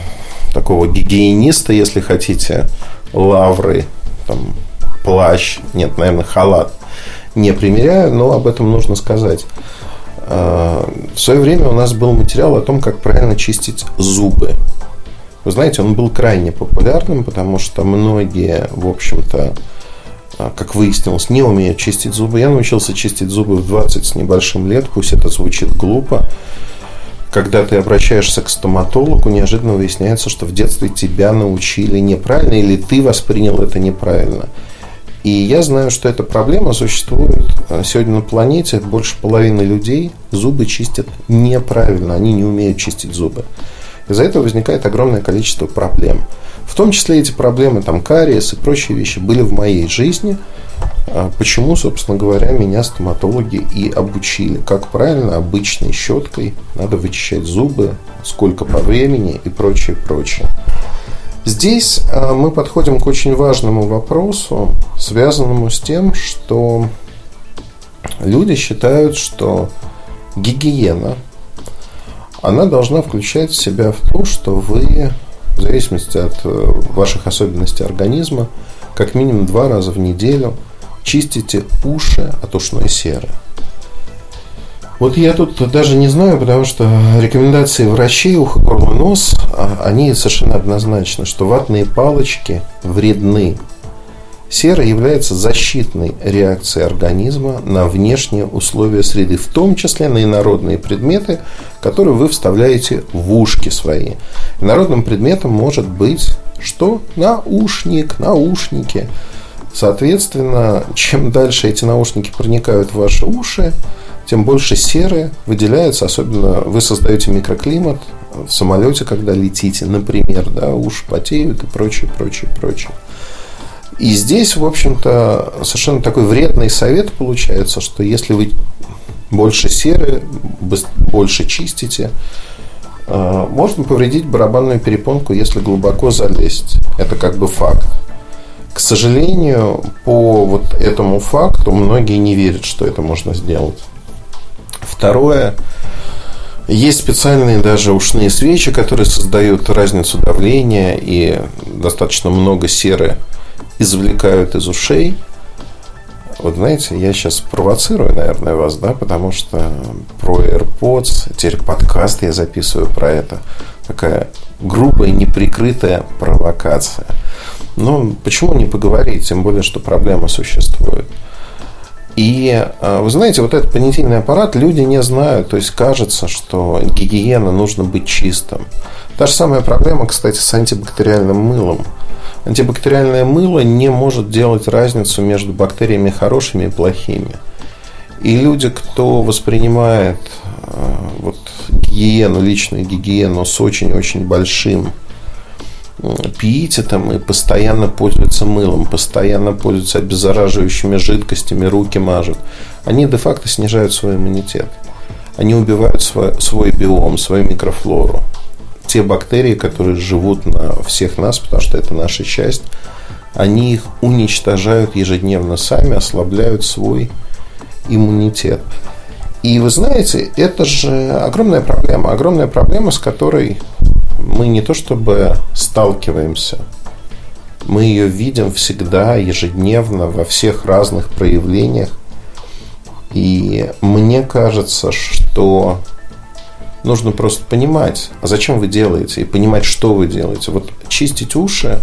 такого гигиениста, если хотите, лавры, там, плащ, нет, наверное, халат не примеряю, но об этом нужно сказать. А, в свое время у нас был материал о том, как правильно чистить зубы. Вы знаете, он был крайне популярным, потому что многие, в общем-то, а, как выяснилось, не умеют чистить зубы. Я научился чистить зубы в 20 с небольшим лет, пусть это звучит глупо. Когда ты обращаешься к стоматологу, неожиданно выясняется, что в детстве тебя научили неправильно или ты воспринял это неправильно. И я знаю, что эта проблема существует а, сегодня на планете. Больше половины людей зубы чистят неправильно. Они не умеют чистить зубы. Из-за этого возникает огромное количество проблем. В том числе эти проблемы, там, кариес и прочие вещи были в моей жизни. А, почему, собственно говоря, меня стоматологи и обучили, как правильно обычной щеткой надо вычищать зубы, сколько по времени и прочее, прочее. Здесь а, мы подходим к очень важному вопросу, связанному с тем, что люди считают, что гигиена, она должна включать в себя в то, что вы, в зависимости от э, ваших особенностей организма, как минимум два раза в неделю чистите уши от ушной серы. Вот я тут даже не знаю, потому что рекомендации врачей, ухо, горло, нос, а, они совершенно однозначны, что ватные палочки вредны. Сера является защитной реакцией организма на внешние условия среды, в том числе на инородные предметы, которые вы вставляете в ушки свои. Инородным предметом может быть что? Наушник, наушники. Соответственно, чем дальше эти наушники проникают в ваши уши, тем больше серы выделяется, особенно вы создаете микроклимат в самолете, когда летите, например, да, уши потеют и прочее, прочее, прочее. И здесь, в общем-то, совершенно такой вредный совет получается, что если вы больше серы, больше чистите, э, можно повредить барабанную перепонку, если глубоко залезть. Это как бы факт. К сожалению, по вот этому факту многие не верят, что это можно сделать. Второе, есть специальные даже ушные свечи, которые создают разницу давления и достаточно много серы извлекают из ушей. Вот знаете, я сейчас провоцирую, наверное, вас, да, потому что про AirPods, теперь подкаст я записываю про это. Такая грубая, неприкрытая провокация. Ну, почему не поговорить, тем более, что проблема существует. И а, вы знаете, вот этот понятийный аппарат люди не знают. То есть кажется, что гигиена нужно быть чистым. Та же самая проблема, кстати, с антибактериальным мылом. Антибактериальное мыло не может делать разницу между бактериями хорошими и плохими. И люди, кто воспринимает а, вот, гигиену, личную гигиену с очень-очень большим пиитетом и постоянно пользуются мылом, постоянно пользуются обеззараживающими жидкостями, руки мажут, они де-факто снижают свой иммунитет. Они убивают свой, свой биом, свою микрофлору. Те бактерии, которые живут на всех нас, потому что это наша часть, они их уничтожают ежедневно сами, ослабляют свой иммунитет. И вы знаете, это же огромная проблема. Огромная проблема, с которой мы не то чтобы сталкиваемся, мы ее видим всегда, ежедневно, во всех разных проявлениях. И мне кажется, что нужно просто понимать, а зачем вы делаете, и понимать, что вы делаете. Вот чистить уши,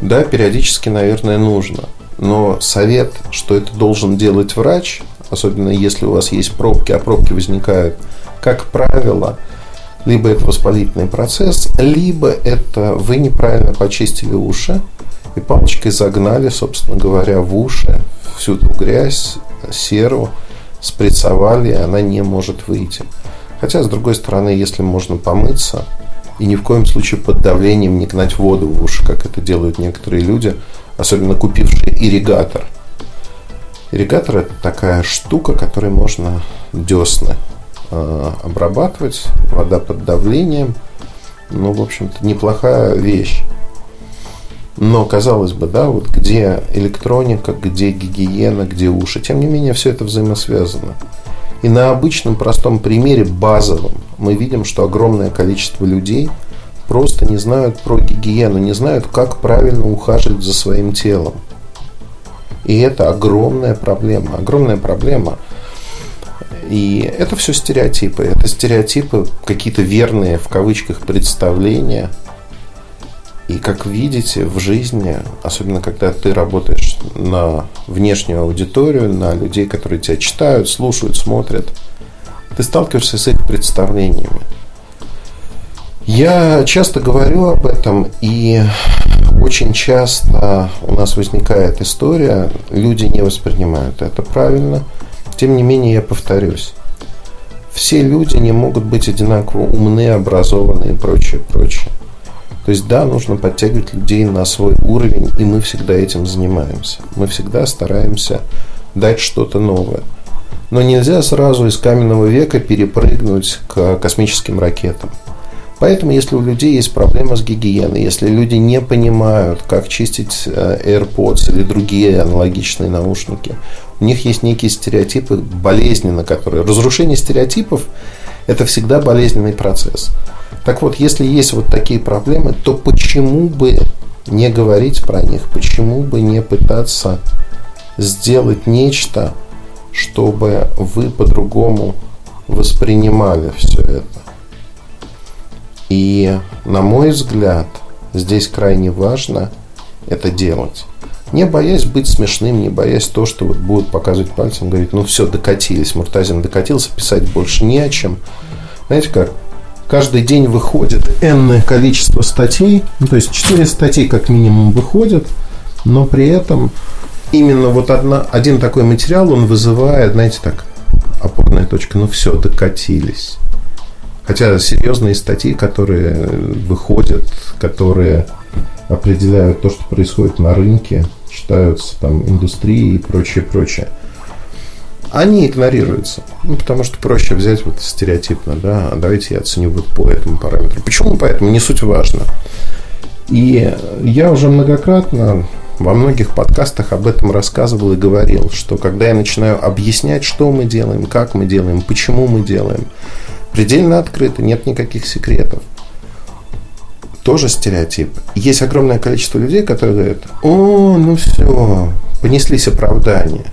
да, периодически, наверное, нужно. Но совет, что это должен делать врач, особенно если у вас есть пробки, а пробки возникают, как правило, либо это воспалительный процесс, либо это вы неправильно почистили уши и палочкой загнали, собственно говоря, в уши всю эту грязь, серу, сприцовали, и она не может выйти. Хотя, с другой стороны, если можно помыться и ни в коем случае под давлением не гнать воду в уши, как это делают некоторые люди, особенно купившие ирригатор. Ирригатор – это такая штука, которой можно десны обрабатывать, вода под давлением. Ну, в общем-то, неплохая вещь. Но, казалось бы, да, вот где электроника, где гигиена, где уши. Тем не менее, все это взаимосвязано. И на обычном простом примере, базовом, мы видим, что огромное количество людей просто не знают про гигиену, не знают, как правильно ухаживать за своим телом. И это огромная проблема. Огромная проблема – И это все стереотипы. Это стереотипы, какие-то верные в кавычках представления. И как видите в жизни, особенно когда ты работаешь на внешнюю аудиторию, на людей, которые тебя читают, слушают, смотрят, ты сталкиваешься с их представлениями. Я часто говорю об этом, и очень часто у нас возникает история, люди не воспринимают это правильно. Тем не менее, я повторюсь. Все люди не могут быть одинаково умны, образованы и прочее, прочее. То есть, да, нужно подтягивать людей на свой уровень, и мы всегда этим занимаемся. Мы всегда стараемся дать что-то новое. Но нельзя сразу из каменного века перепрыгнуть к космическим ракетам. Поэтому, если у людей есть проблема с гигиеной, если люди не понимают, как чистить э, AirPods или другие аналогичные наушники, у них есть некие стереотипы болезненно, которые... Разрушение стереотипов – это всегда болезненный процесс. Так вот, если есть вот такие проблемы, то почему бы не говорить про них, почему бы не пытаться сделать нечто, чтобы вы по-другому воспринимали все это. И, на мой взгляд, здесь крайне важно это делать. Не боясь быть смешным, не боясь то, что вот будут показывать пальцем, говорить, ну все, докатились, Муртазин докатился, писать больше не о чем. Знаете как, каждый день выходит энное количество статей, ну, то есть 4 статьи как минимум выходят, но при этом именно вот одна, один такой материал, он вызывает, знаете, так, опорная точка, ну все, докатились. Хотя серьезные статьи, которые выходят, которые определяют то, что происходит на рынке, читаются там индустрии и прочее, прочее, они игнорируются. Ну, потому что проще взять вот стереотипно, да, давайте я оценю вот по этому параметру. Почему по этому? Не суть важно. И я уже многократно во многих подкастах об этом рассказывал и говорил, что когда я начинаю объяснять, что мы делаем, как мы делаем, почему мы делаем, предельно открыто, нет никаких секретов. Тоже стереотип. Есть огромное количество людей, которые говорят, о, ну все, понеслись оправдания.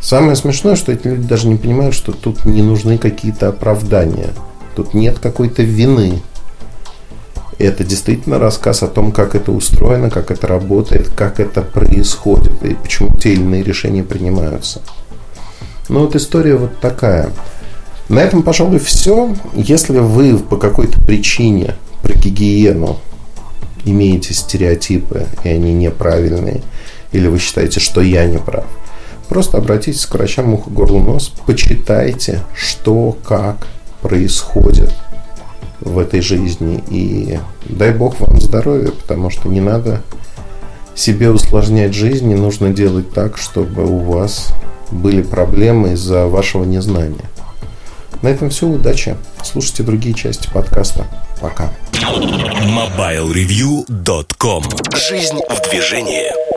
Самое смешное, что эти люди даже не понимают, что тут не нужны какие-то оправдания. Тут нет какой-то вины. Это действительно рассказ о том, как это устроено, как это работает, как это происходит и почему те или иные решения принимаются. Ну вот история вот такая. На этом, пожалуй, все. Если вы по какой-то причине про гигиену имеете стереотипы, и они неправильные, или вы считаете, что я не прав, просто обратитесь к врачам ухо, горло, нос, почитайте, что, как происходит в этой жизни. И дай бог вам здоровья, потому что не надо себе усложнять жизнь, не нужно делать так, чтобы у вас были проблемы из-за вашего незнания. На этом все. Удачи. Слушайте другие части подкаста. Пока. MobileReview.com Жизнь в движении.